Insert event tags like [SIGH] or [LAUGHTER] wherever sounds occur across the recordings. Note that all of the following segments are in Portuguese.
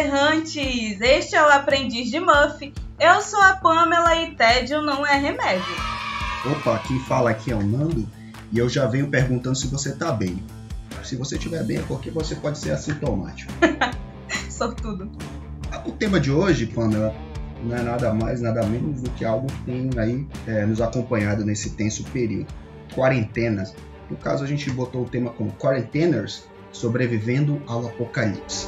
errantes! Este é o Aprendiz de Muff. Eu sou a Pamela e tédio não é remédio. Opa, quem fala aqui é o Nando e eu já venho perguntando se você tá bem. Se você estiver bem é porque você pode ser assintomático. [LAUGHS] Sortudo. O tema de hoje, Pamela, não é nada mais, nada menos do que algo que tem aí é, nos acompanhado nesse tenso período. Quarentenas. No caso, a gente botou o tema como Quarenteners, sobrevivendo ao apocalipse.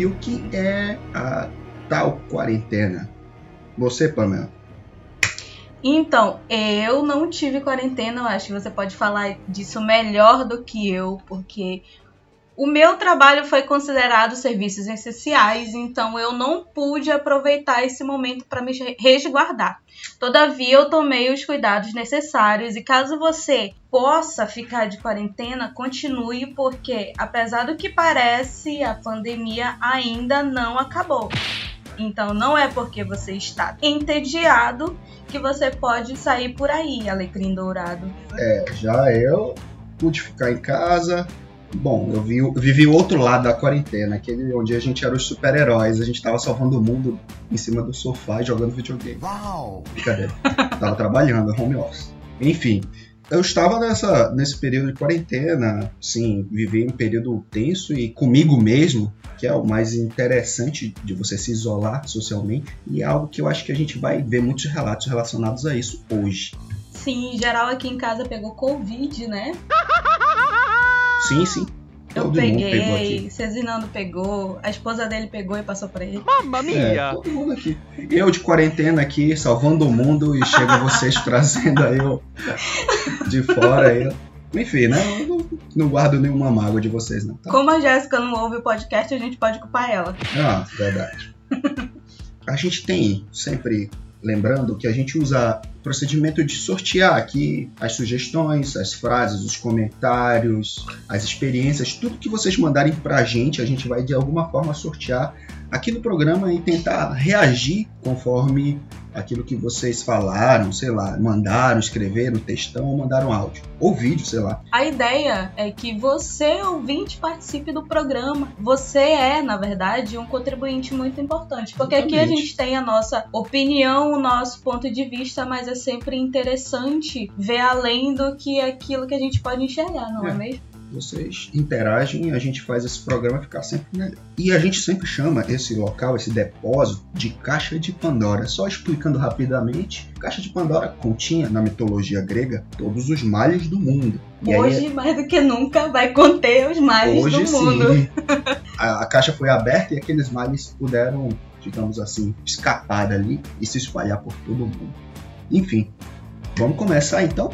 E o que é a tal quarentena? Você, Pamela? Então, eu não tive quarentena, eu acho que você pode falar disso melhor do que eu, porque o meu trabalho foi considerado serviços essenciais, então eu não pude aproveitar esse momento para me resguardar. Todavia, eu tomei os cuidados necessários e caso você possa ficar de quarentena, continue, porque apesar do que parece, a pandemia ainda não acabou. Então, não é porque você está entediado que você pode sair por aí, alecrim dourado. É, já eu pude ficar em casa, Bom, eu, vi, eu vivi o outro lado da quarentena, aquele onde a gente era os super-heróis, a gente tava salvando o mundo em cima do sofá jogando videogame. Uau! Cadê? tava trabalhando, home office. Enfim, eu estava nessa, nesse período de quarentena, sim, vivi um período tenso e comigo mesmo, que é o mais interessante de você se isolar socialmente, e é algo que eu acho que a gente vai ver muitos relatos relacionados a isso hoje. Sim, em geral aqui em casa pegou Covid, né? Sim, sim. Eu todo peguei, Cezinando pegou, a esposa dele pegou e passou pra ele. Mamma mia! É, todo mundo aqui. Eu de quarentena aqui, salvando o mundo e chega vocês [LAUGHS] trazendo aí eu de fora aí. Enfim, né? Eu não, não, guardo nenhuma mágoa de vocês, não. Tá? Como a Jéssica não ouve o podcast, a gente pode culpar ela. Ah, verdade. [LAUGHS] a gente tem sempre Lembrando que a gente usa procedimento de sortear aqui as sugestões, as frases, os comentários, as experiências, tudo que vocês mandarem para a gente, a gente vai de alguma forma sortear aqui no programa e tentar reagir conforme aquilo que vocês falaram, sei lá, mandaram, escreveram textão ou mandaram áudio. Ou vídeo, sei lá. A ideia é que você, ouvinte, participe do programa. Você é, na verdade, um contribuinte muito importante. Porque Exatamente. aqui a gente tem a nossa opinião, o nosso ponto de vista, mas é sempre interessante ver além do que aquilo que a gente pode enxergar, não é, é mesmo? Vocês interagem e a gente faz esse programa ficar sempre melhor. E a gente sempre chama esse local, esse depósito, de Caixa de Pandora. Só explicando rapidamente, Caixa de Pandora continha, na mitologia grega, todos os males do mundo. E Hoje, aí, mais do que nunca, vai conter os males hoje, do mundo. Sim, [LAUGHS] a, a caixa foi aberta e aqueles males puderam, digamos assim, escapar dali e se espalhar por todo mundo. Enfim, vamos começar então?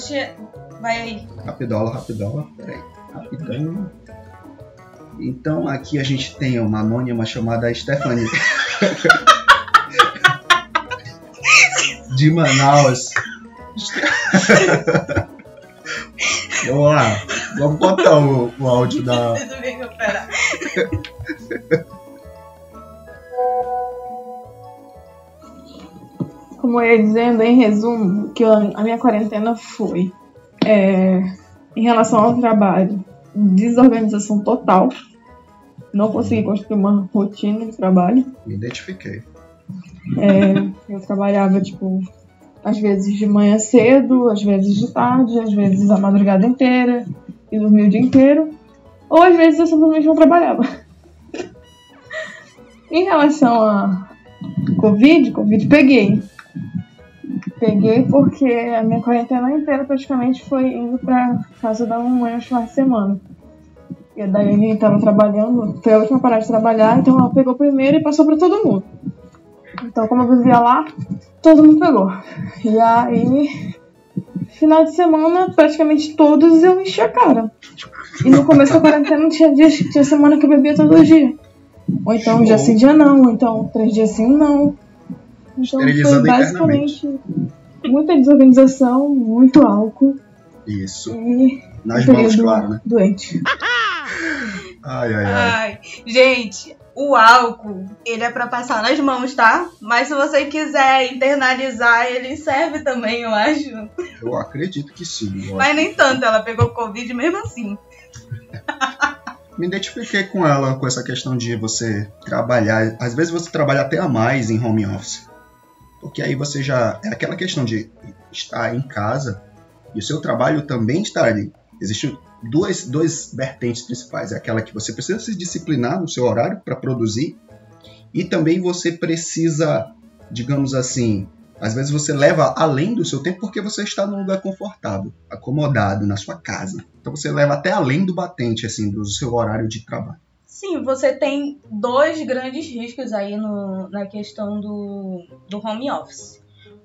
Sorteia. Vai aí. Rapidola, rapidola. Peraí. Rapidão. Então aqui a gente tem uma anônima chamada Stephanie. [LAUGHS] de Manaus. [LAUGHS] Vamos lá. Vamos botar o, o áudio da. Tudo bem. Como eu ia dizendo, em resumo, que a minha quarentena foi é, em relação ao trabalho, desorganização total. Não consegui construir uma rotina de trabalho. Me identifiquei. É, eu trabalhava, tipo, às vezes de manhã cedo, às vezes de tarde, às vezes a madrugada inteira e dormia o dia inteiro. Ou às vezes eu simplesmente não trabalhava. [LAUGHS] em relação a Covid, Covid peguei. Peguei porque a minha quarentena inteira praticamente foi indo pra casa da mamãe no final de semana. E daí ele tava trabalhando, foi a última parada de trabalhar, então ela pegou primeiro e passou pra todo mundo. Então, como eu vivia lá, todo mundo pegou. E aí, final de semana, praticamente todos eu enchi a cara. E no começo da quarentena tinha dias, tinha semana que eu bebia todo dia. Ou então dia sim, dia não, ou então três dias sim, não. Então foi basicamente muita desorganização, muito álcool. Isso. E Nas mãos, claro, né? Doente. [LAUGHS] Ai, ai, ai. Ai, gente, o álcool, ele é pra passar nas mãos, tá? Mas se você quiser internalizar, ele serve também, eu acho. Eu acredito que sim. Mas nem tanto, ela pegou Covid mesmo assim. [LAUGHS] me identifiquei com ela com essa questão de você trabalhar. Às vezes você trabalha até a mais em home office. Porque aí você já. É aquela questão de estar em casa e o seu trabalho também está ali. Existem duas, duas vertentes principais. É aquela que você precisa se disciplinar no seu horário para produzir. E também você precisa, digamos assim, às vezes você leva além do seu tempo porque você está num lugar confortável, acomodado na sua casa. Então você leva até além do batente, assim, do seu horário de trabalho. Sim, você tem dois grandes riscos aí no, na questão do, do home office.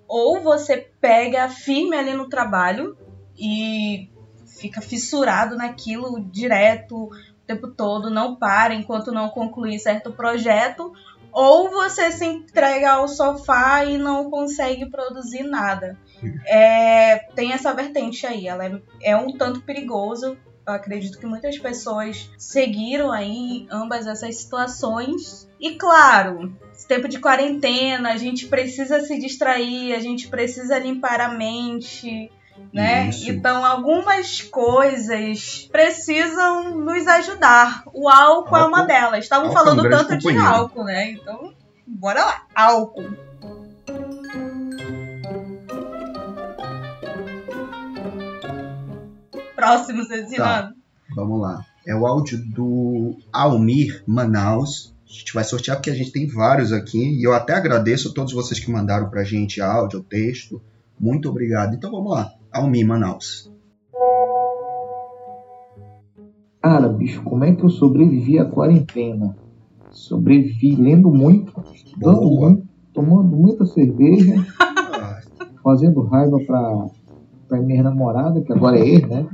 Ou você pega firme ali no trabalho e fica fissurado naquilo direto o tempo todo, não para enquanto não concluir certo projeto, ou você se entrega ao sofá e não consegue produzir nada. É, tem essa vertente aí, ela é, é um tanto perigoso. Eu acredito que muitas pessoas seguiram aí ambas essas situações. E claro, esse tempo de quarentena, a gente precisa se distrair, a gente precisa limpar a mente, né? Isso. Então algumas coisas precisam nos ajudar. O álcool, é uma Álcool- delas. Estavam álcool é um falando tanto de companheiro. álcool, né? Então, bora lá. Álcool. Próximo, Cezinando. Vamos lá. É o áudio do Almir Manaus. A gente vai sortear porque a gente tem vários aqui. E eu até agradeço a todos vocês que mandaram pra gente áudio, texto. Muito obrigado. Então vamos lá. Almir Manaus. Cara, bicho, como é que eu sobrevivi à quarentena? Sobrevivi lendo muito, estudando Boa. muito, tomando muita cerveja, [LAUGHS] fazendo raiva pra, pra minha namorada, que agora é ex, né?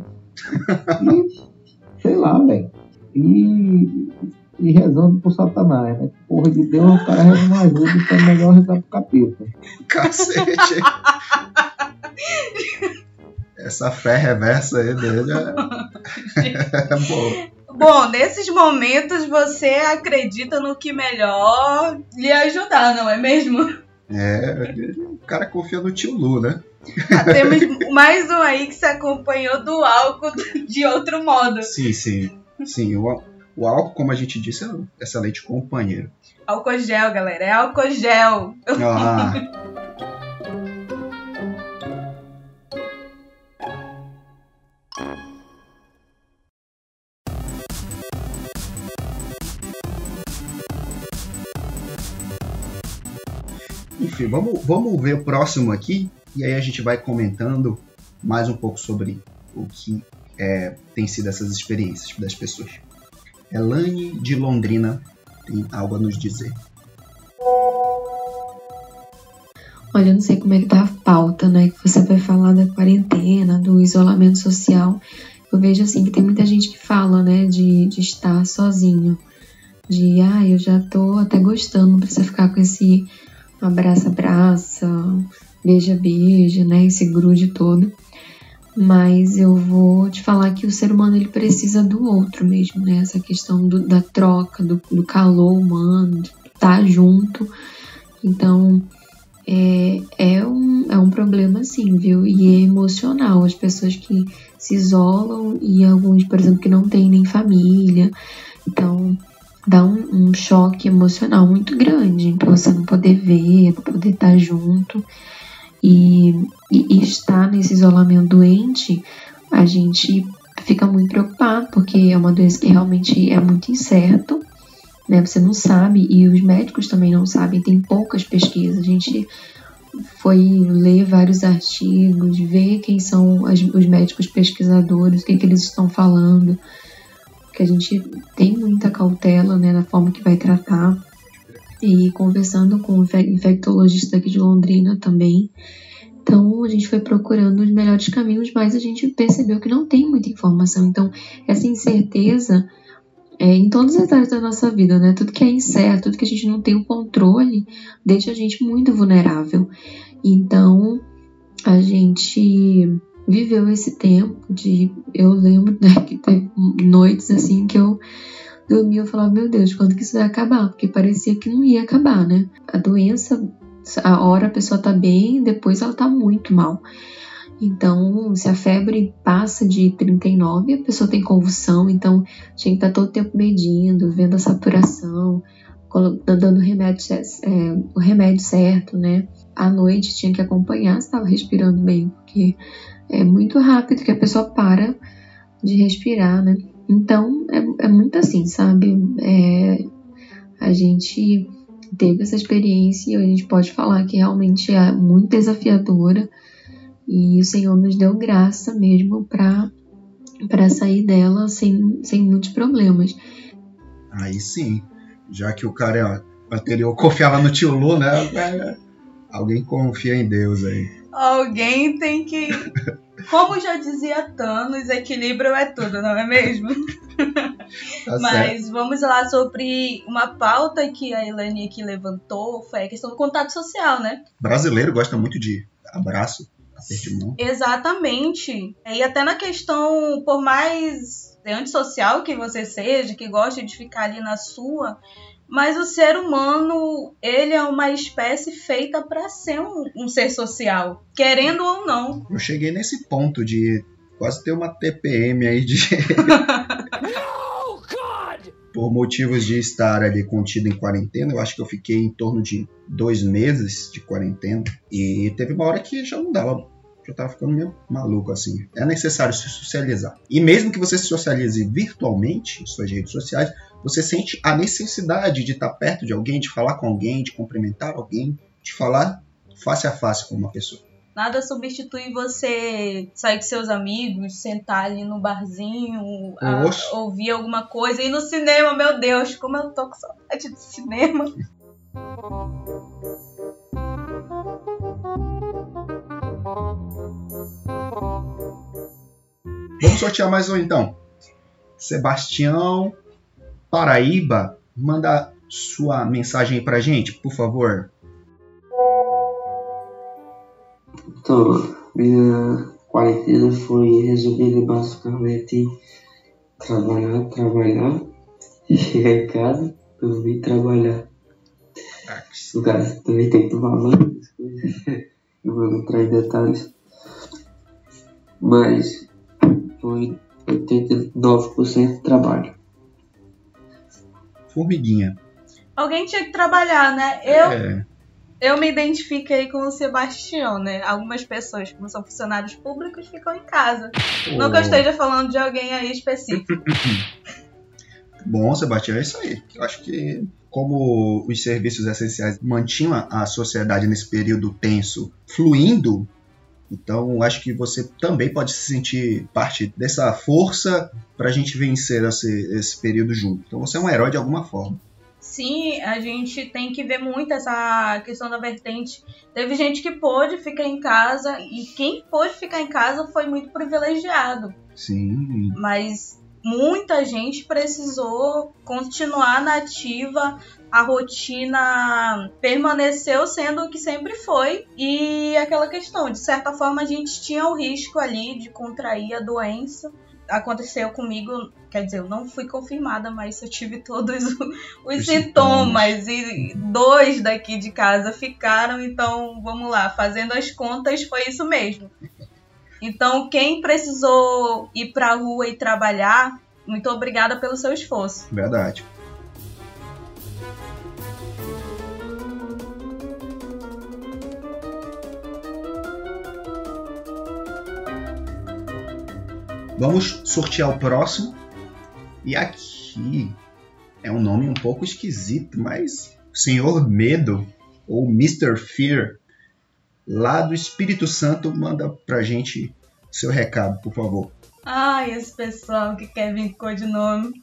E, sei lá, velho. E, e rezando pro satanás, né? Porra de Deus, o cara reza uma ajuda, então é melhor rezar pro capeta. cacete. Essa fé reversa aí dele é, é boa. Bom, nesses momentos você acredita no que melhor lhe ajudar, não é mesmo? É, o cara confia no tio Lu, né? Ah, Temos mais um aí que se acompanhou do álcool de outro modo. Sim, sim. Sim, o, o álcool, como a gente disse, é um excelente companheiro. Álcool gel, galera, é álcool gel. Ah, [LAUGHS] Enfim, vamos, vamos ver o próximo aqui e aí a gente vai comentando mais um pouco sobre o que é, tem sido essas experiências das pessoas. Elane de Londrina tem algo a nos dizer. Olha, eu não sei como é que tá a pauta, né? Que você vai falar da quarentena, do isolamento social. Eu vejo assim que tem muita gente que fala, né, de, de estar sozinho. De, ah, eu já tô até gostando, não precisa ficar com esse abraça-abraça, beija-beija, né? Esse grude todo. Mas eu vou te falar que o ser humano ele precisa do outro mesmo, né? Essa questão do- da troca, do, do calor humano, de estar junto. Então, é, é, um, é um problema sim, viu? E é emocional. As pessoas que se isolam e alguns, por exemplo, que não têm nem família. Então, dá um, um choque emocional muito grande pra você não poder ver, pra poder estar junto. E, e, e estar nesse isolamento doente, a gente fica muito preocupado, porque é uma doença que realmente é muito incerto né? Você não sabe e os médicos também não sabem, tem poucas pesquisas. A gente foi ler vários artigos, ver quem são as- os médicos pesquisadores, o que, que eles estão falando, porque a gente tem muita cautela né, na forma que vai tratar. E conversando com o infectologista aqui de Londrina também. Então a gente foi procurando os melhores caminhos, mas a gente percebeu que não tem muita informação. Então essa incerteza é em todas as áreas da nossa vida, né? Tudo que é incerto, tudo que a gente não tem o controle, deixa a gente muito vulnerável. Então a gente viveu esse tempo de. Eu lembro né, que teve noites assim que eu dormia e falava, meu Deus, quando que isso vai acabar? Porque parecia que não ia acabar, né? A doença, a hora a pessoa tá bem, depois ela tá muito mal. Então, se a febre passa de 39, a pessoa tem convulsão, então tinha que estar tá todo o tempo medindo, vendo a saturação, dando remédio, é, o remédio certo, né? À noite tinha que acompanhar se estava respirando bem, porque é muito rápido que a pessoa para de respirar, né? Então é, é muito assim, sabe? É, a gente teve essa experiência e a gente pode falar que realmente é muito desafiadora e o Senhor nos deu graça mesmo para para sair dela sem, sem muitos problemas. Aí sim, já que o cara anterior confiava no tio Lu, né? [LAUGHS] Alguém confia em Deus aí. Alguém tem que. Como já dizia Thanos, equilíbrio é tudo, não é mesmo? [LAUGHS] Tá Mas vamos lá sobre uma pauta que a Elane aqui levantou, foi a questão do contato social, né? Brasileiro gosta muito de abraço, aperto de mão. Exatamente. E até na questão, por mais antissocial que você seja, que goste de ficar ali na sua, mas o ser humano, ele é uma espécie feita para ser um, um, ser social, querendo ou não. Eu cheguei nesse ponto de quase ter uma TPM aí de. [LAUGHS] Por motivos de estar ali contido em quarentena, eu acho que eu fiquei em torno de dois meses de quarentena. E teve uma hora que já não dava eu tava ficando meio maluco assim. É necessário se socializar. E mesmo que você se socialize virtualmente em suas redes sociais, você sente a necessidade de estar perto de alguém, de falar com alguém, de cumprimentar alguém, de falar face a face com uma pessoa. Nada substitui você sair com seus amigos, sentar ali no barzinho, a, ouvir alguma coisa, ir no cinema, meu Deus, como eu tô com saudade de cinema. Vamos sortear mais um então. Sebastião Paraíba, manda sua mensagem pra gente, por favor. Então, minha quarentena foi resumida basicamente em trabalhar, trabalhar, [LAUGHS] chegar em casa, dormir, trabalhar. No caso, também tem que tomar banho, eu vou entrar em detalhes. Mas foi 89% trabalho. Formiguinha. Alguém tinha que trabalhar, né? Eu, é. eu me identifiquei com o Sebastião, né? Algumas pessoas, como são funcionários públicos, ficam em casa. Oh. Não que eu esteja falando de alguém aí específico. [LAUGHS] Bom, Sebastião, é isso aí. Eu acho que como os serviços essenciais mantinham a sociedade nesse período tenso fluindo, então, acho que você também pode se sentir parte dessa força para a gente vencer esse, esse período junto. Então, você é um herói de alguma forma. Sim, a gente tem que ver muito essa questão da vertente. Teve gente que pôde ficar em casa e quem pôde ficar em casa foi muito privilegiado. Sim. Mas muita gente precisou continuar na ativa a rotina permaneceu sendo o que sempre foi e aquela questão, de certa forma a gente tinha o risco ali de contrair a doença. Aconteceu comigo, quer dizer, eu não fui confirmada, mas eu tive todos os, os sintomas e dois daqui de casa ficaram, então vamos lá, fazendo as contas foi isso mesmo. Então, quem precisou ir para a rua e trabalhar, muito obrigada pelo seu esforço. Verdade. Vamos sortear o próximo. E aqui é um nome um pouco esquisito, mas Senhor Medo ou Mr. Fear lá do Espírito Santo manda pra gente seu recado, por favor. Ai, esse pessoal que quer vir com codinome.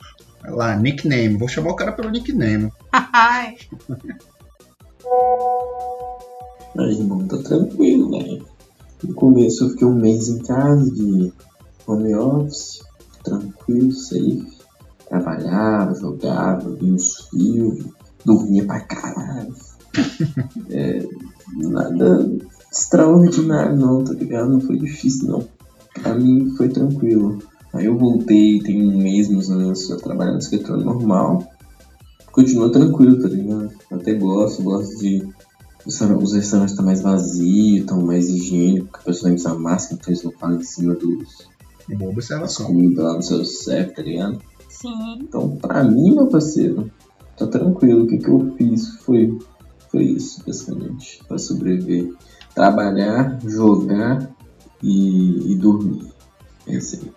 Vai lá, nickname. Vou chamar o cara pelo nickname. Ai. Aí, irmão, tá tranquilo, né? No começo eu fiquei um mês em casa de home office, tranquilo, safe. Trabalhava, jogava, via uns filmes, dormia pra caralho. [LAUGHS] É, nada extraordinário não, tá ligado? Não foi difícil não. Pra mim foi tranquilo. Aí eu voltei, tem um mês mais ou menos, eu trabalho no escritório normal. Continua tranquilo, tá ligado? Eu até gosto, gosto de. Os restaurantes estão mais vazios, estão mais higiênicos, porque a pessoa nem usa máscara, então eles não falam em cima dos, Boa das observação. comidas lá no seu CEP, tá ligado? Sim. Então, pra mim, meu parceiro, tá tranquilo. O que, que eu fiz foi, foi isso, basicamente, pra sobreviver. Trabalhar, jogar e, e dormir. É isso aí.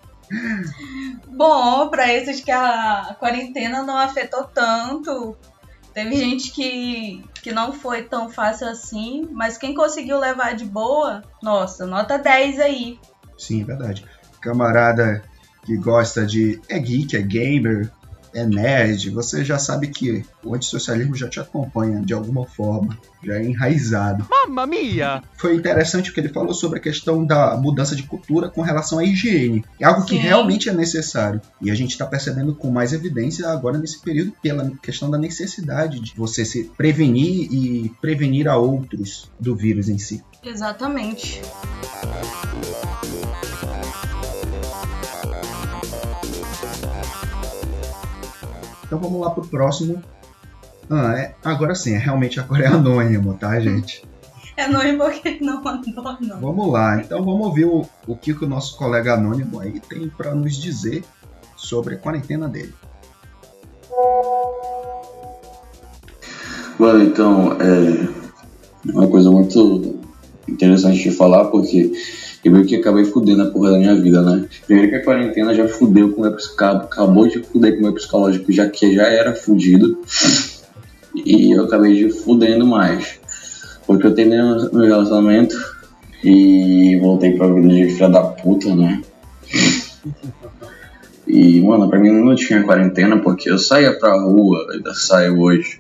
Bom, pra esses que a quarentena não afetou tanto, teve gente que, que não foi tão fácil assim, mas quem conseguiu levar de boa, nossa, nota 10 aí. Sim, é verdade. Camarada que gosta de. É geek, é gamer, é nerd, você já sabe que o antissocialismo já te acompanha de alguma forma, já é enraizado. Mamma mia! Foi interessante o que ele falou sobre a questão da mudança de cultura com relação à higiene. É algo que Sim. realmente é necessário. E a gente está percebendo com mais evidência agora nesse período pela questão da necessidade de você se prevenir e prevenir a outros do vírus em si. Exatamente. Então vamos lá pro próximo. Ah, é, agora sim, é, realmente agora é anônimo, tá, gente? [LAUGHS] É não porque não andou, não. Vamos lá, então vamos ouvir o, o que, que o nosso colega anônimo aí tem para nos dizer sobre a quarentena dele. Mano, então, é uma coisa muito interessante de falar, porque eu meio que acabei fudendo a porra da minha vida, né? Primeiro que a quarentena já fudeu com o meu psicológico, acabou de fuder com o meu psicológico, já que já era fudido, e eu acabei de fudendo mais. Porque eu terminei meu relacionamento e voltei pra vida de filha da puta, né? E, mano, pra mim não tinha quarentena porque eu saía pra rua, ainda saio hoje.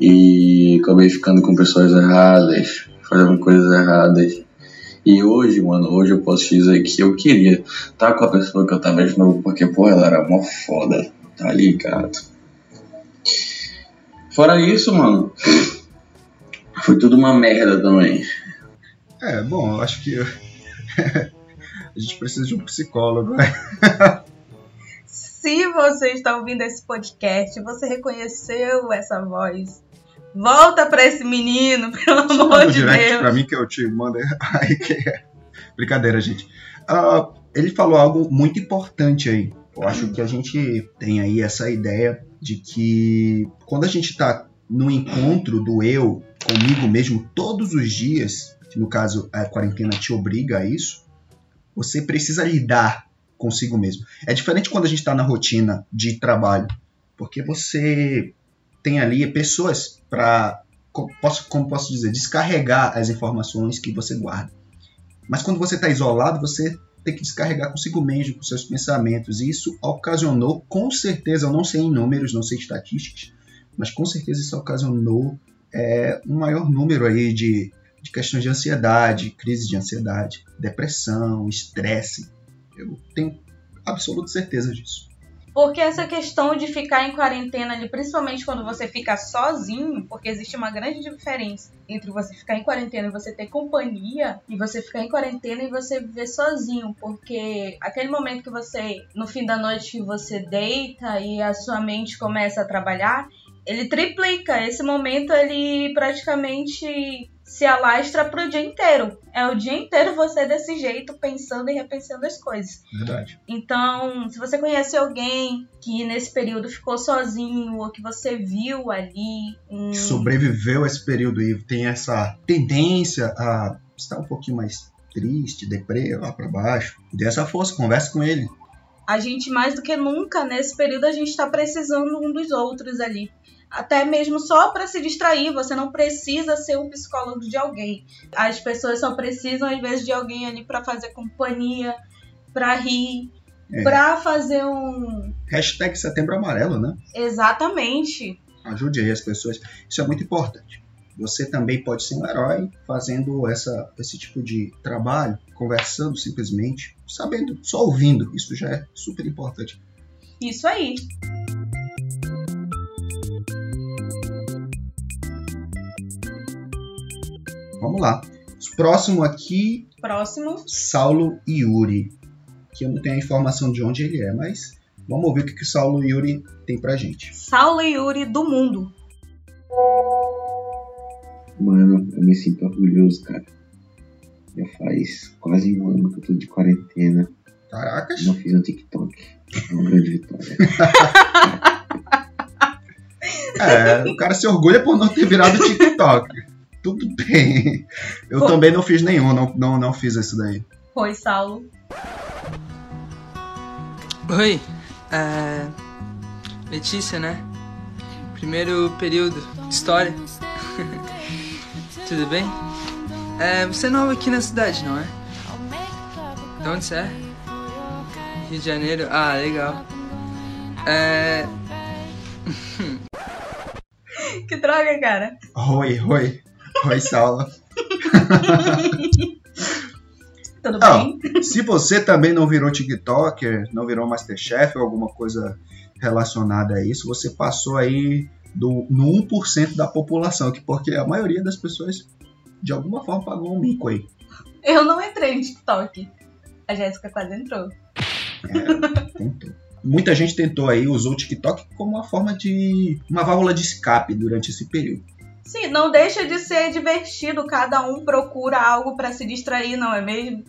E acabei ficando com pessoas erradas, fazendo coisas erradas. E hoje, mano, hoje eu posso te dizer que eu queria estar com a pessoa que eu tava de novo, porque, pô, ela era mó foda, tá ligado? Fora isso, mano, foi tudo uma merda também. É, bom, eu acho que [LAUGHS] a gente precisa de um psicólogo, né? Se você está ouvindo esse podcast, você reconheceu essa voz. Volta pra esse menino, [LAUGHS] pelo Só amor de direct Deus. pra mim que eu te mando [LAUGHS] aí que é. Brincadeira, gente. Ah, ele falou algo muito importante aí. Eu acho que a gente tem aí essa ideia de que quando a gente tá no encontro do eu comigo mesmo todos os dias, que no caso a quarentena te obriga a isso, você precisa lidar consigo mesmo. É diferente quando a gente está na rotina de trabalho, porque você tem ali pessoas para posso, como posso dizer, descarregar as informações que você guarda. Mas quando você está isolado, você tem que descarregar consigo mesmo, com seus pensamentos. E isso ocasionou, com certeza, eu não sei em números, não sei estatísticas, mas com certeza isso ocasionou é, um maior número aí de, de questões de ansiedade, crise de ansiedade, depressão, estresse. Eu tenho absoluta certeza disso. Porque essa questão de ficar em quarentena ali, principalmente quando você fica sozinho, porque existe uma grande diferença entre você ficar em quarentena e você ter companhia, e você ficar em quarentena e você viver sozinho, porque aquele momento que você, no fim da noite, que você deita e a sua mente começa a trabalhar, ele triplica. Esse momento ele praticamente se alastra pro dia inteiro. É o dia inteiro você desse jeito, pensando e repensando as coisas. Verdade. Então, se você conhece alguém que nesse período ficou sozinho ou que você viu ali, um... Sobreviveu a esse período e tem essa tendência a estar um pouquinho mais triste, deprê, lá para baixo, dê essa força, converse com ele. a gente mais do que nunca nesse período a gente está precisando um dos outros ali. Até mesmo só para se distrair, você não precisa ser um psicólogo de alguém. As pessoas só precisam às vezes de alguém ali para fazer companhia, pra rir, É. pra fazer um. Hashtag Setembro Amarelo, né? Exatamente. Ajude aí as pessoas. Isso é muito importante. Você também pode ser um herói fazendo essa, esse tipo de trabalho, conversando simplesmente, sabendo, só ouvindo. Isso já é super importante. Isso aí. Vamos lá. Próximo aqui, Próximo. Saulo Yuri. Que eu não tenho a informação de onde ele é, mas vamos ouvir o que, que o Saulo Yuri tem pra gente. Saulo Yuri do mundo. Mano, eu me sinto orgulhoso, cara. Já faz quase um ano que eu tô de quarentena. Caracas. Não fiz um TikTok. É uma grande vitória. [LAUGHS] [LAUGHS] É, o cara se orgulha por não ter virado TikTok. Tudo [LAUGHS] bem. Eu Pô. também não fiz nenhum, não, não, não fiz isso daí. Oi, Saulo. Oi, é... Letícia, né? Primeiro período, História. [LAUGHS] Tudo bem? É, você é nova aqui na cidade, não é? De onde você é? Rio de Janeiro? Ah, legal. É... [LAUGHS] Que droga, cara. Oi, oi. Oi, Saulo. [LAUGHS] Tudo Ah, bem? Se você também não virou TikToker, não virou Masterchef ou alguma coisa relacionada a isso, você passou aí do, no 1% da população, que porque a maioria das pessoas de alguma forma pagou um mico aí. Eu não entrei no TikTok. A Jéssica quase entrou. Tentou. Muita gente tentou aí, usou o TikTok como uma forma de. uma válvula de escape durante esse período. Sim, não deixa de ser divertido. Cada um procura algo pra se distrair, não é mesmo?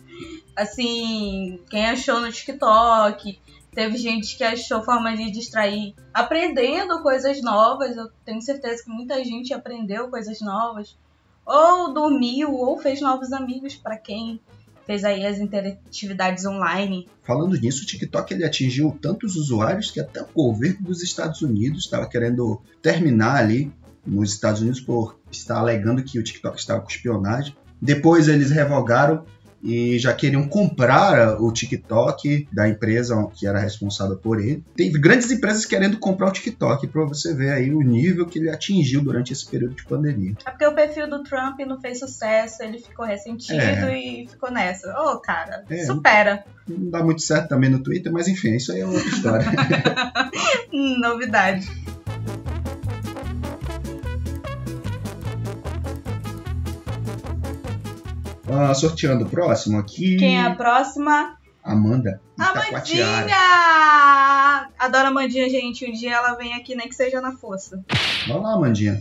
Assim, quem achou no TikTok, teve gente que achou forma de distrair aprendendo coisas novas. Eu tenho certeza que muita gente aprendeu coisas novas. Ou dormiu, ou fez novos amigos pra quem fez aí as interatividades online. Falando nisso, o TikTok ele atingiu tantos usuários que até o governo dos Estados Unidos estava querendo terminar ali nos Estados Unidos por estar alegando que o TikTok estava com espionagem. Depois eles revogaram e já queriam comprar o TikTok da empresa que era responsável por ele. Teve grandes empresas querendo comprar o TikTok para você ver aí o nível que ele atingiu durante esse período de pandemia. É porque o perfil do Trump não fez sucesso, ele ficou ressentido É. e ficou nessa. Ô, cara, É. supera. Não dá muito certo também no Twitter, mas enfim, isso aí é outra história. [LAUGHS] Novidade. Ah, sorteando o próximo aqui. Quem é a próxima? Amanda. Amandinha! Adoro a Amandinha, gente. Um dia ela vem aqui, nem que seja na força. Vamos lá, Amandinha.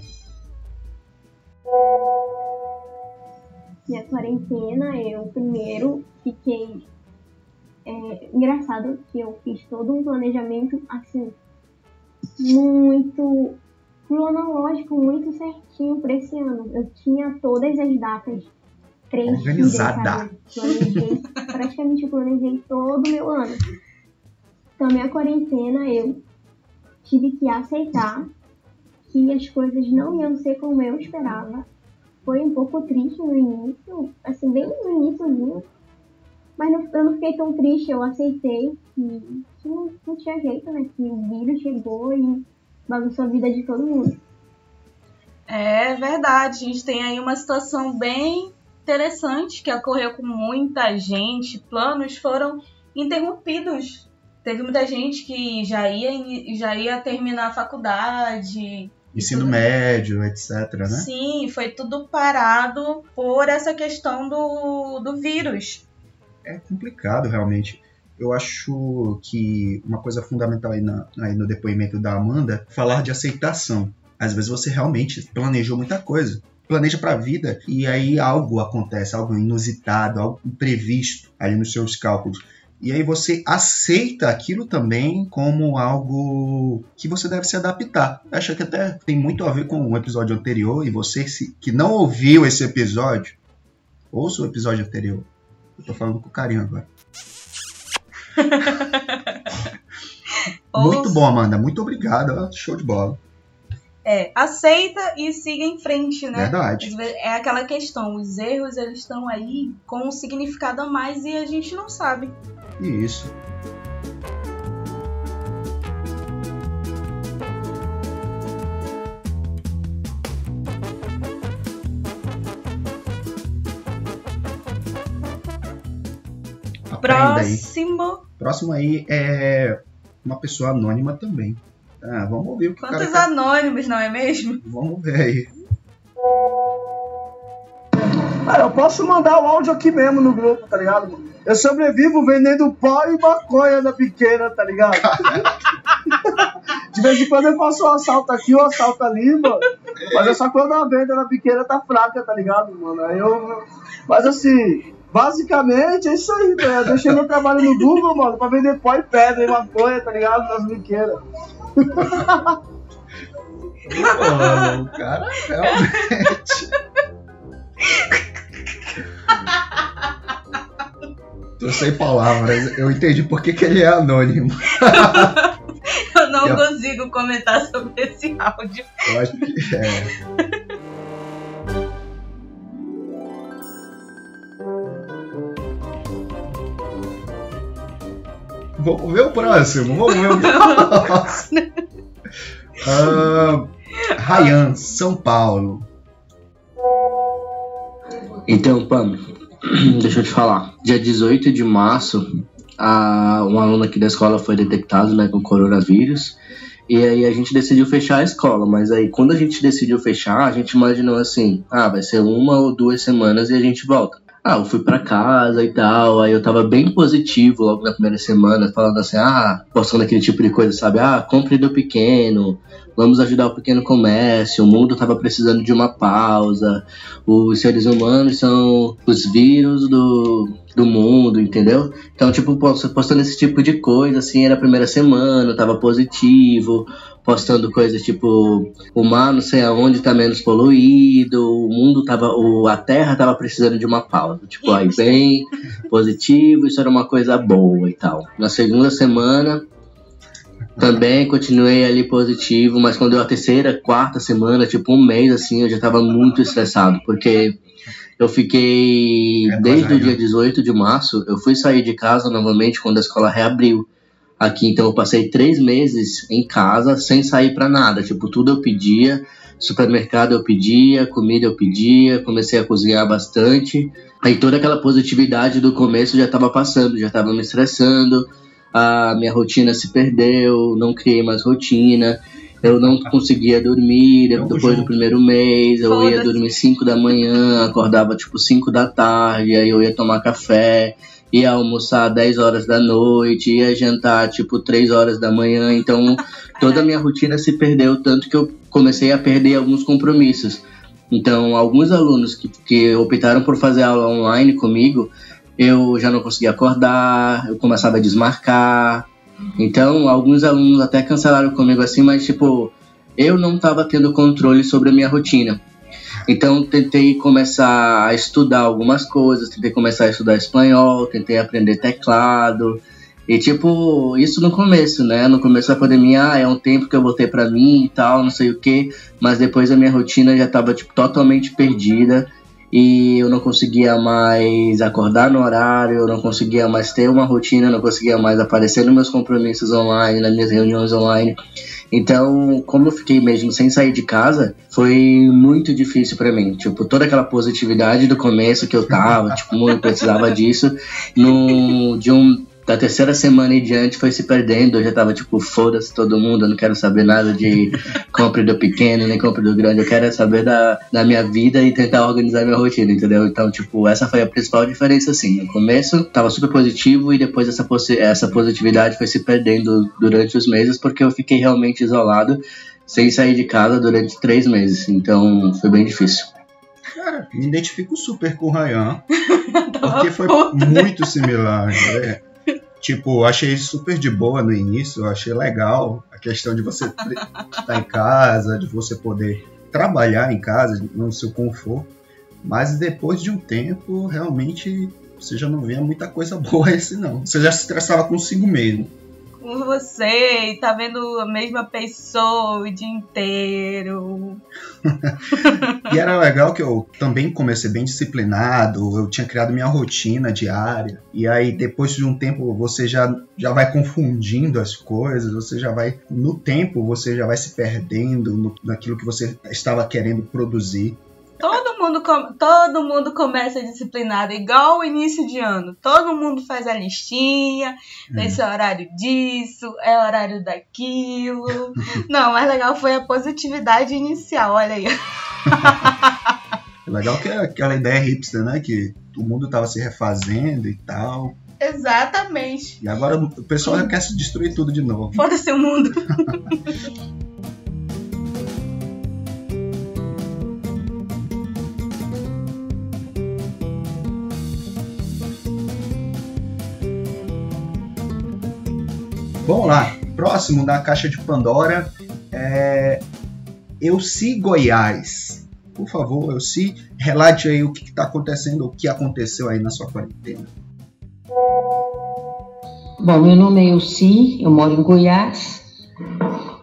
minha quarentena, eu primeiro fiquei. É, engraçado que eu fiz todo um planejamento assim, muito cronológico, muito certinho para esse ano. Eu tinha todas as datas preenchidas. Organizada. sabe? Planejei, [LAUGHS] praticamente eu planejei todo o meu ano. Então, minha quarentena, eu tive que aceitar que as coisas não iam ser como eu esperava foi um pouco triste no início, assim, bem no iníciozinho. Mas não- eu não fiquei tão triste, eu aceitei que, que não, não tinha jeito, né? Que o vírus chegou e bagunçou a vida de todo mundo. É verdade, a gente tem aí uma situação bem interessante que ocorreu com muita gente. Planos foram interrompidos. Teve muita gente que já ia, já ia terminar a faculdade. Ensino Tudo- médio, etc, né? Sim, foi tudo parado por essa questão do, do vírus. É complicado, realmente. Eu acho que uma coisa fundamental aí, na- aí no depoimento da Amanda, falar de aceitação. Às vezes você realmente planejou muita coisa. Planeja pra vida e aí algo acontece, algo inusitado, algo imprevisto ali nos seus cálculos. E aí você aceita aquilo também como algo que você deve se adaptar. Acho que até tem muito a ver com o episódio anterior e você se- que não ouviu esse episódio, ouça o episódio anterior. Eu tô falando com carinho agora. [LAUGHS] Muito bom, Amanda. Muito obrigado. Show de bola. É, aceita e siga em frente, né? Verdade. É aquela questão, os erros eles estão aí com um significado a mais e a gente não sabe. Isso. Aprenda aí. Próximo. Próximo aí é uma pessoa anônima também. Ah, vamos ouvir o que o Quantos cara... anônimos, não é mesmo? Vamos ver aí. Ah, eu posso mandar o áudio aqui mesmo no grupo, tá ligado? mano? Eu sobrevivo vendendo pó e maconha na pequena, tá ligado? [LAUGHS] De vez em quando eu faço um assalto aqui, um assalto ali, mano. Mas é só quando a venda na pequena tá fraca, tá ligado, mano? Aí eu. Mas assim, basicamente é isso aí, velho. Eu deixei meu trabalho no Google, mano, pra vender pó e pedra e maconha, tá ligado? Nas biqueiras. Mano, o cara realmente. Tô sem palavras. Eu entendi por que, que ele é anônimo. Eu não Eu- consigo comentar sobre esse áudio. Eu acho que é. Vamos ver o próximo. Vamos ver o [LAUGHS] próximo. Ah, Ryan, São Paulo. Então, Pam, [CLEARS THROAT] deixa eu te falar. Dia 18 de março, a, um aluno aqui da escola foi detectado né, com coronavírus. E aí a gente decidiu fechar a escola. Mas aí, quando a gente decidiu fechar, a gente imaginou assim: ah, vai ser uma ou duas semanas e a gente volta. Ah, eu fui pra casa e tal, aí eu tava bem positivo logo na primeira semana, falando assim, ah, postando aquele tipo de coisa, sabe? Ah, compre do pequeno, vamos ajudar o pequeno comércio, o mundo tava precisando de uma pausa, os seres humanos são os vírus do, do mundo, entendeu? Então, tipo, post- postando esse tipo de coisa, assim, era a primeira semana, tava positivo, postando coisas tipo, o mar não sei aonde tá menos poluído, o mundo tava, o, a terra tava precisando de uma pausa, tipo, aí bem positivo, isso era uma coisa boa e tal. Na segunda semana, também continuei ali positivo, mas quando deu a terceira, quarta semana, tipo um mês assim, eu já tava muito estressado, porque eu fiquei É, desde o dia 18 de março, eu fui sair de casa novamente quando a escola reabriu. Aqui, então eu passei três meses em casa sem sair pra nada, tipo, tudo eu pedia, supermercado eu pedia, comida eu pedia, comecei a cozinhar bastante, aí toda aquela positividade do começo já tava passando, já tava me estressando, a minha rotina se perdeu, não criei mais rotina, eu não conseguia dormir depois do primeiro mês, eu ia dormir 5 da manhã, acordava tipo 5 da tarde, aí eu ia tomar café, ia almoçar 10 horas da noite, ia jantar tipo 3 horas da manhã, então toda a minha rotina se perdeu, tanto que eu comecei a perder alguns compromissos. Então, alguns alunos que, que optaram por fazer aula online comigo, eu já não conseguia acordar, eu começava a desmarcar. Então, alguns alunos até cancelaram comigo assim, mas tipo, eu não estava tendo controle sobre a minha rotina. Então, tentei começar a estudar algumas coisas, tentei começar a estudar espanhol, tentei aprender teclado. E tipo, isso no começo, né? No começo da pandemia, ah, é um tempo que eu voltei pra mim e tal, não sei o que, mas depois a minha rotina já tava tipo totalmente perdida e eu não conseguia mais acordar no horário, eu não conseguia mais ter uma rotina, eu não conseguia mais aparecer nos meus compromissos online, nas minhas reuniões online. Então, como eu fiquei mesmo sem sair de casa, foi muito difícil pra mim. Tipo, toda aquela positividade do começo que eu tava, tipo, muito precisava disso, no, de um da terceira semana em diante foi se perdendo. Eu já tava tipo, foda-se todo mundo, eu não quero saber nada de [LAUGHS] compra do pequeno, nem compra do grande. Eu quero é saber da, da minha vida e tentar organizar minha rotina, entendeu? Então, tipo, essa foi a principal diferença, assim. No começo tava super positivo e depois essa, essa positividade foi se perdendo durante os meses porque eu fiquei realmente isolado, sem sair de casa durante três meses. Então, foi bem difícil. Cara, me identifico super com o Ryan. [LAUGHS] Porque foi puta. muito similar. né? Tipo, achei super de boa no início, achei legal a questão de você [LAUGHS] estar em casa, de você poder trabalhar em casa, no seu conforto. Mas depois de um tempo, realmente, você já não via muita coisa [LAUGHS] boa esse não. Você já se estressava consigo mesmo. Com você e tá vendo a mesma pessoa o dia inteiro. [LAUGHS] e era legal que eu também comecei bem disciplinado, eu tinha criado minha rotina diária. E aí, depois de um tempo, você já, já vai confundindo as coisas, você já vai. No tempo, você já vai se perdendo no, naquilo que você estava querendo produzir. Todo mundo, todo mundo começa disciplinado, igual o início de ano. Todo mundo faz a listinha, é. esse é o horário disso, é o horário daquilo. [LAUGHS] Não, o mais legal foi a positividade inicial, olha aí. [LAUGHS] Legal que é aquela ideia hipster, né? Que o mundo estava se refazendo e tal. Exatamente. E agora o pessoal já quer se destruir tudo de novo. Foda-se o mundo. [LAUGHS] Vamos lá. Próximo da caixa de Pandora é Elci Goiás. Por favor, Elci, relate aí o que está acontecendo, o que aconteceu aí na sua quarentena. Bom, meu nome é Elci, eu moro em Goiás.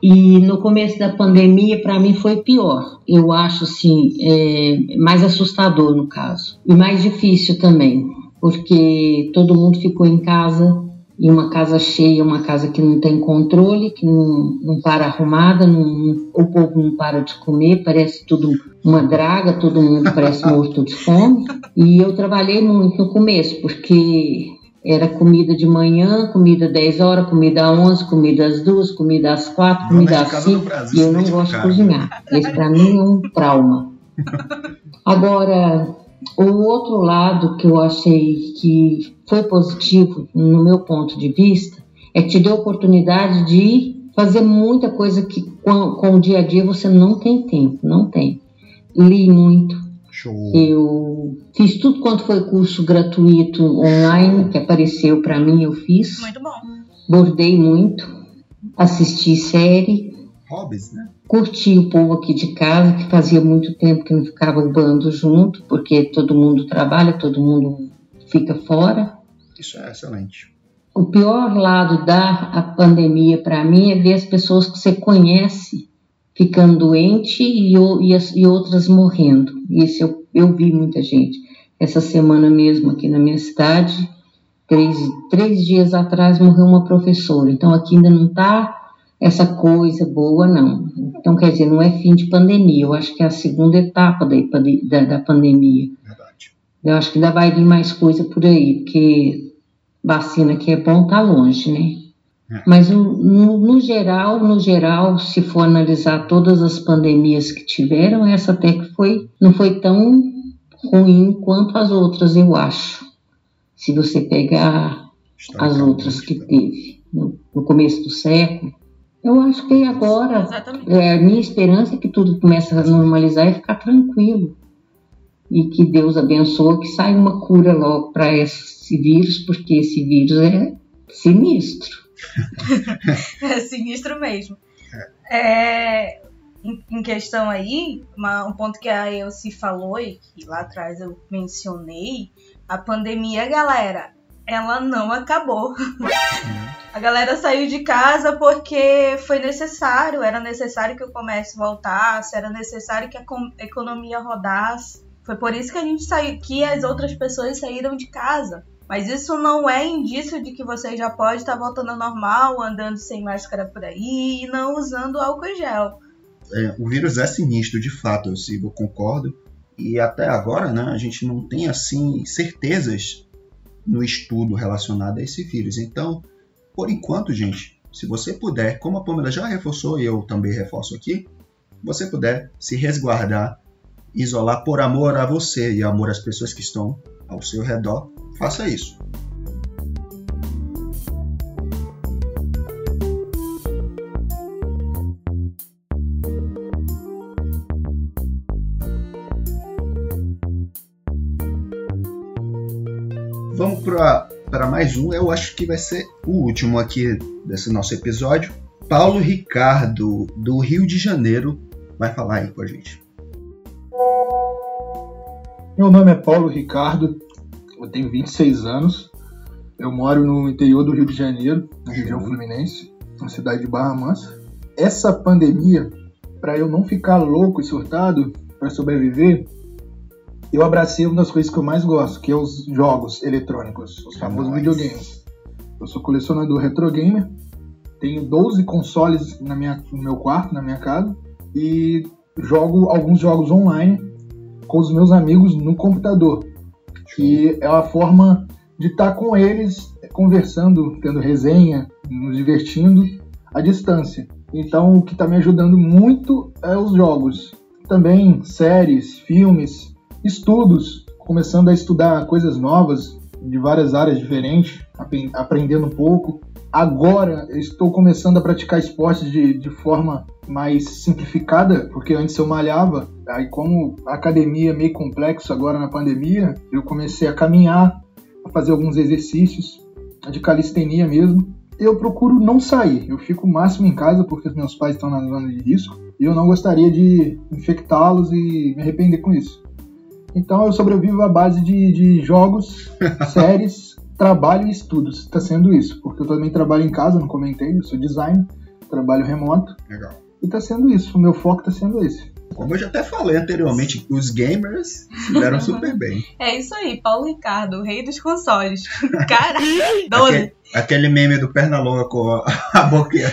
E no começo da pandemia, para mim, foi pior. Eu acho, assim, é, mais assustador no caso. E mais difícil também, porque todo mundo ficou em casa, e uma casa cheia, uma casa que não tem controle, que não, não para arrumada, não, o povo não para de comer, parece tudo uma draga, todo mundo parece [LAUGHS] morto de fome. E eu trabalhei muito no começo, porque era comida de manhã, comida 10 horas, comida às 11, comida às 2, comida às 4, comida às 5, e eu não gosto de cozinhar. Isso para mim é um trauma. [LAUGHS] Agora, o outro lado que eu achei que foi positivo, no meu ponto de vista, é que te deu a oportunidade de fazer muita coisa que com, com o dia a dia você não tem tempo, não tem. Li muito. Show. Eu fiz tudo quanto foi curso gratuito online que apareceu para mim, eu fiz. Muito bom. Bordei muito, assisti série. Hobbies, né? Curti o povo aqui de casa, que fazia muito tempo que não ficava o bando junto, porque todo mundo trabalha, todo mundo fica fora. Isso é excelente. O pior lado da pandemia para mim é ver as pessoas que você conhece ficando doente e, e, as, e outras morrendo. Isso eu, eu vi muita gente. Essa semana mesmo aqui na minha cidade, três, três dias atrás morreu uma professora. Então aqui ainda não está essa coisa boa, não. Então, quer dizer, não é fim de pandemia, eu acho que é a segunda etapa da, da, da pandemia. Verdade. Eu acho que ainda vai vir mais coisa por aí, porque vacina que é bom tá longe, né? É. Mas no, no, geral, no geral, se for analisar todas as pandemias que tiveram, essa até que foi, não foi tão ruim quanto as outras, eu acho. Se você pegar as outras que teve no, no começo do século, eu acho que agora, é, a minha esperança é que tudo comece a normalizar e ficar tranquilo. E que Deus abençoe que saia uma cura logo para esse vírus, porque esse vírus é sinistro. [LAUGHS] é sinistro mesmo. É, em, em, questão aí, uma, um ponto que a Elsie falou e que lá atrás eu mencionei, a pandemia, galera, ela não acabou. A galera saiu de casa porque foi necessário, era necessário que o comércio voltasse, era necessário que a economia rodasse. Foi por isso que a gente saiu, que as outras pessoas saíram de casa. Mas isso não é indício de que você já pode estar voltando ao normal, andando sem máscara por aí e não usando álcool gel. É, o vírus é sinistro, de fato, eu, eu concordo. E até agora, né, a gente não tem assim certezas no estudo relacionado a esse vírus. Então, por enquanto, gente, se você puder, como a Pamela já reforçou e eu também reforço aqui, você puder se resguardar, isolar por amor a você e amor às pessoas que estão ao seu redor, faça isso. Para mais um, eu acho que vai ser o último aqui desse nosso episódio. Paulo Ricardo, do Rio de Janeiro, vai falar aí com a gente. Meu nome é Paulo Ricardo, eu tenho 26 anos, Eu moro no interior do Rio de Janeiro, na região fluminense, na cidade de Barra Mansa. Essa pandemia, para eu não ficar louco e surtado, para sobreviver, eu abracei uma das coisas que eu mais gosto, que é os jogos eletrônicos, os famosos Nice. videogames. Eu sou colecionador retro gamer, tenho 12 consoles na minha, no meu quarto, na minha casa, e jogo alguns jogos online com os meus amigos no computador. Que é a forma de estar com eles, conversando, tendo resenha, nos divertindo à distância. Então, o que está me ajudando muito é os jogos. Também séries, filmes, estudos, começando a estudar coisas novas de várias áreas diferentes, aprendendo um pouco. Agora eu estou começando a praticar esportes de, de forma mais simplificada, porque antes eu malhava, aí como a academia é meio complexo agora na pandemia, eu comecei a caminhar, a fazer alguns exercícios de calistenia mesmo. Eu procuro não sair, eu fico o máximo em casa porque os meus pais estão na zona de risco e eu não gostaria de infectá-los e me arrepender com isso. Então eu sobrevivo à base de, de jogos, [LAUGHS] séries, trabalho e estudos. Está sendo isso, porque eu também trabalho em casa, não comentei, eu sou designer, trabalho remoto. Legal. E está sendo isso, o meu foco está sendo esse. Como eu já até falei anteriormente, os gamers se deram super bem. [LAUGHS] É isso aí, Paulo Ricardo, o rei dos consoles. [LAUGHS] Cara, 12. Aquele, aquele meme do Pernalonga com a, boquinha.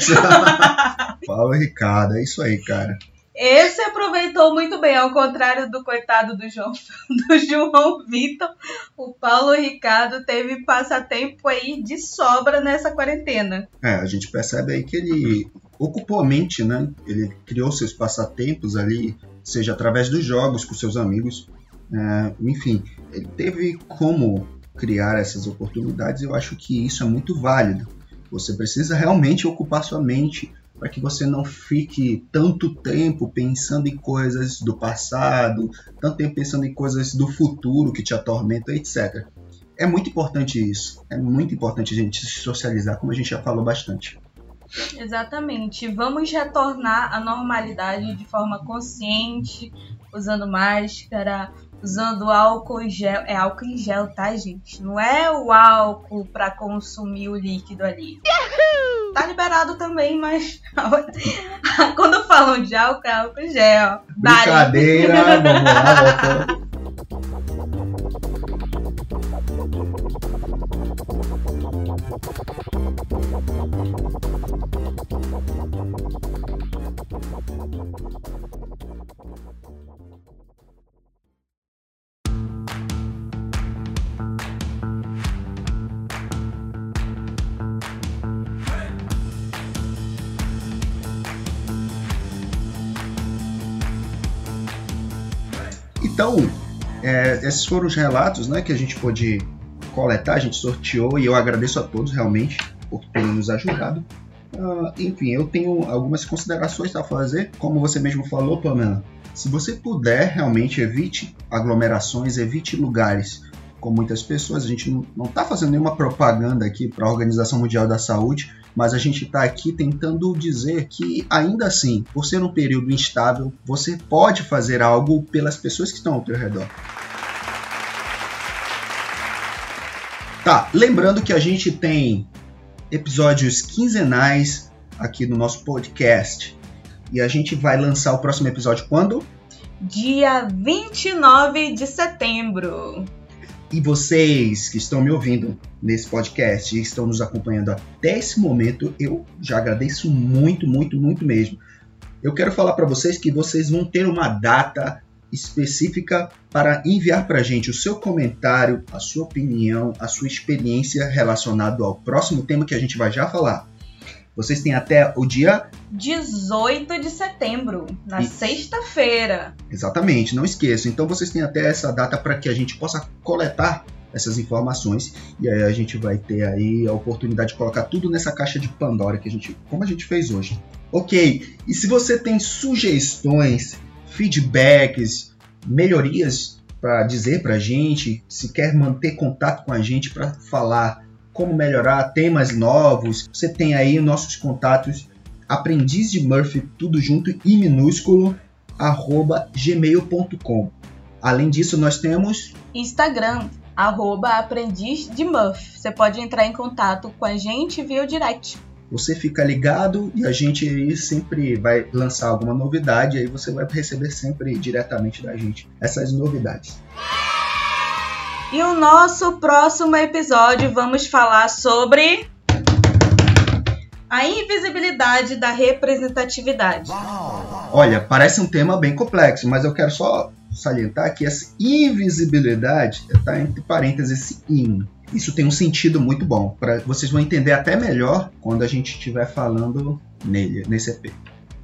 Fala, Ricardo, é isso aí, cara. Esse aproveitou muito bem, ao contrário do coitado do João, [LAUGHS] do João Vitor. O Paulo Ricardo teve passatempo aí de sobra nessa quarentena. É, a gente percebe aí que ele ocupou a mente, né? Ele criou seus passatempos ali, seja através dos jogos com seus amigos. É, enfim, ele teve como criar essas oportunidades. Eu acho que isso é muito válido. Você precisa realmente ocupar sua mente para que você não fique tanto tempo pensando em coisas do passado, tanto tempo pensando em coisas do futuro que te atormentam, etc. É muito importante isso. É muito importante a gente se socializar, como a gente já falou bastante. Exatamente. Vamos retornar à normalidade de forma consciente, usando máscara, usando álcool em gel. É álcool em gel, tá, gente? Não é o álcool para consumir o líquido ali. [LAUGHS] Tá liberado também, mas [LAUGHS] quando falam de álcool, é álcool gel. Brincadeira, vamos lá, [LAUGHS] voltando. Então, é, esses foram os relatos né, que a gente pôde coletar, a gente sorteou e eu agradeço a todos realmente por terem nos ajudado. Ah, enfim, eu tenho algumas considerações a fazer. Como você mesmo falou, Pamela, se você puder, realmente evite aglomerações, evite lugares com muitas pessoas. A gente não está fazendo nenhuma propaganda aqui para a Organização Mundial da Saúde, mas a gente está aqui tentando dizer que, ainda assim, por ser um período instável, você pode fazer algo pelas pessoas que estão ao teu redor. Tá, lembrando que a gente tem episódios quinzenais aqui no nosso podcast. E a gente vai lançar o próximo episódio quando? Dia 29 de setembro. E vocês que estão me ouvindo nesse podcast e estão nos acompanhando até esse momento, eu já agradeço muito, muito, muito mesmo. Eu quero falar para vocês que vocês vão ter uma data específica para enviar para a gente o seu comentário, a sua opinião, a sua experiência relacionado ao próximo tema que a gente vai já falar. Vocês têm até o dia 18 de setembro, na Isso. sexta-feira. Exatamente, não esqueçam. Então vocês têm até essa data para que a gente possa coletar essas informações e aí a gente vai ter aí a oportunidade de colocar tudo nessa caixa de Pandora que a gente, como a gente fez hoje. Ok, e se você tem sugestões, feedbacks, melhorias para dizer para a gente, se quer manter contato com a gente para falar como melhorar temas novos, você tem aí nossos contatos aprendiz de Murphy, tudo junto e minúsculo, arroba gmail.com. Além disso, nós temos Instagram, arroba aprendiz de Muff. Você pode entrar em contato com a gente via o direct. Você fica ligado e a gente aí sempre vai lançar alguma novidade, aí você vai receber sempre diretamente da gente essas novidades. E o nosso próximo episódio vamos falar sobre a invisibilidade da representatividade. Olha, parece um tema bem complexo, mas eu quero só salientar que essa invisibilidade está entre parênteses esse in. Isso tem um sentido muito bom, para vocês vão entender até melhor quando a gente estiver falando nele, nesse EP.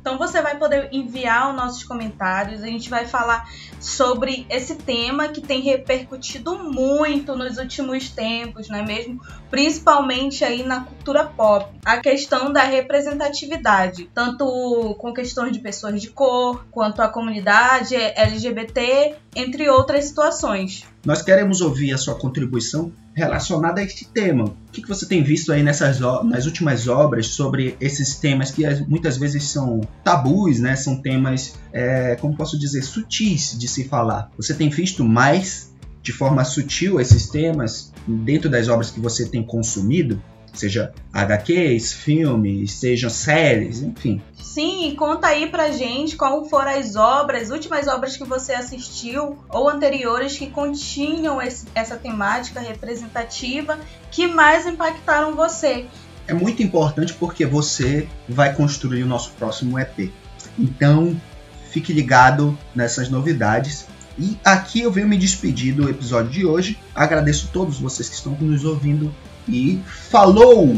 Então você vai poder enviar os nossos comentários, a gente vai falar sobre esse tema que tem repercutido muito nos últimos tempos, não é mesmo? Principalmente aí na cultura pop, a questão da representatividade, tanto com questões de pessoas de cor, quanto a comunidade LGBT, entre outras situações. Nós queremos ouvir a sua contribuição relacionada a este tema. O que você tem visto aí nessas nas últimas obras sobre esses temas que muitas vezes são tabus, né? São temas, é, como posso dizer, sutis de se falar. Você tem visto mais de forma sutil esses temas dentro das obras que você tem consumido? Seja HQs, filmes, sejam séries, enfim. Sim, conta aí pra gente qual foram as obras, últimas obras que você assistiu ou anteriores que continham esse, essa temática representativa que mais impactaram você. É muito importante porque você vai construir o nosso próximo EP. Então, fique ligado nessas novidades. E aqui eu venho me despedir do episódio de hoje. Agradeço a todos vocês que estão nos ouvindo e falou!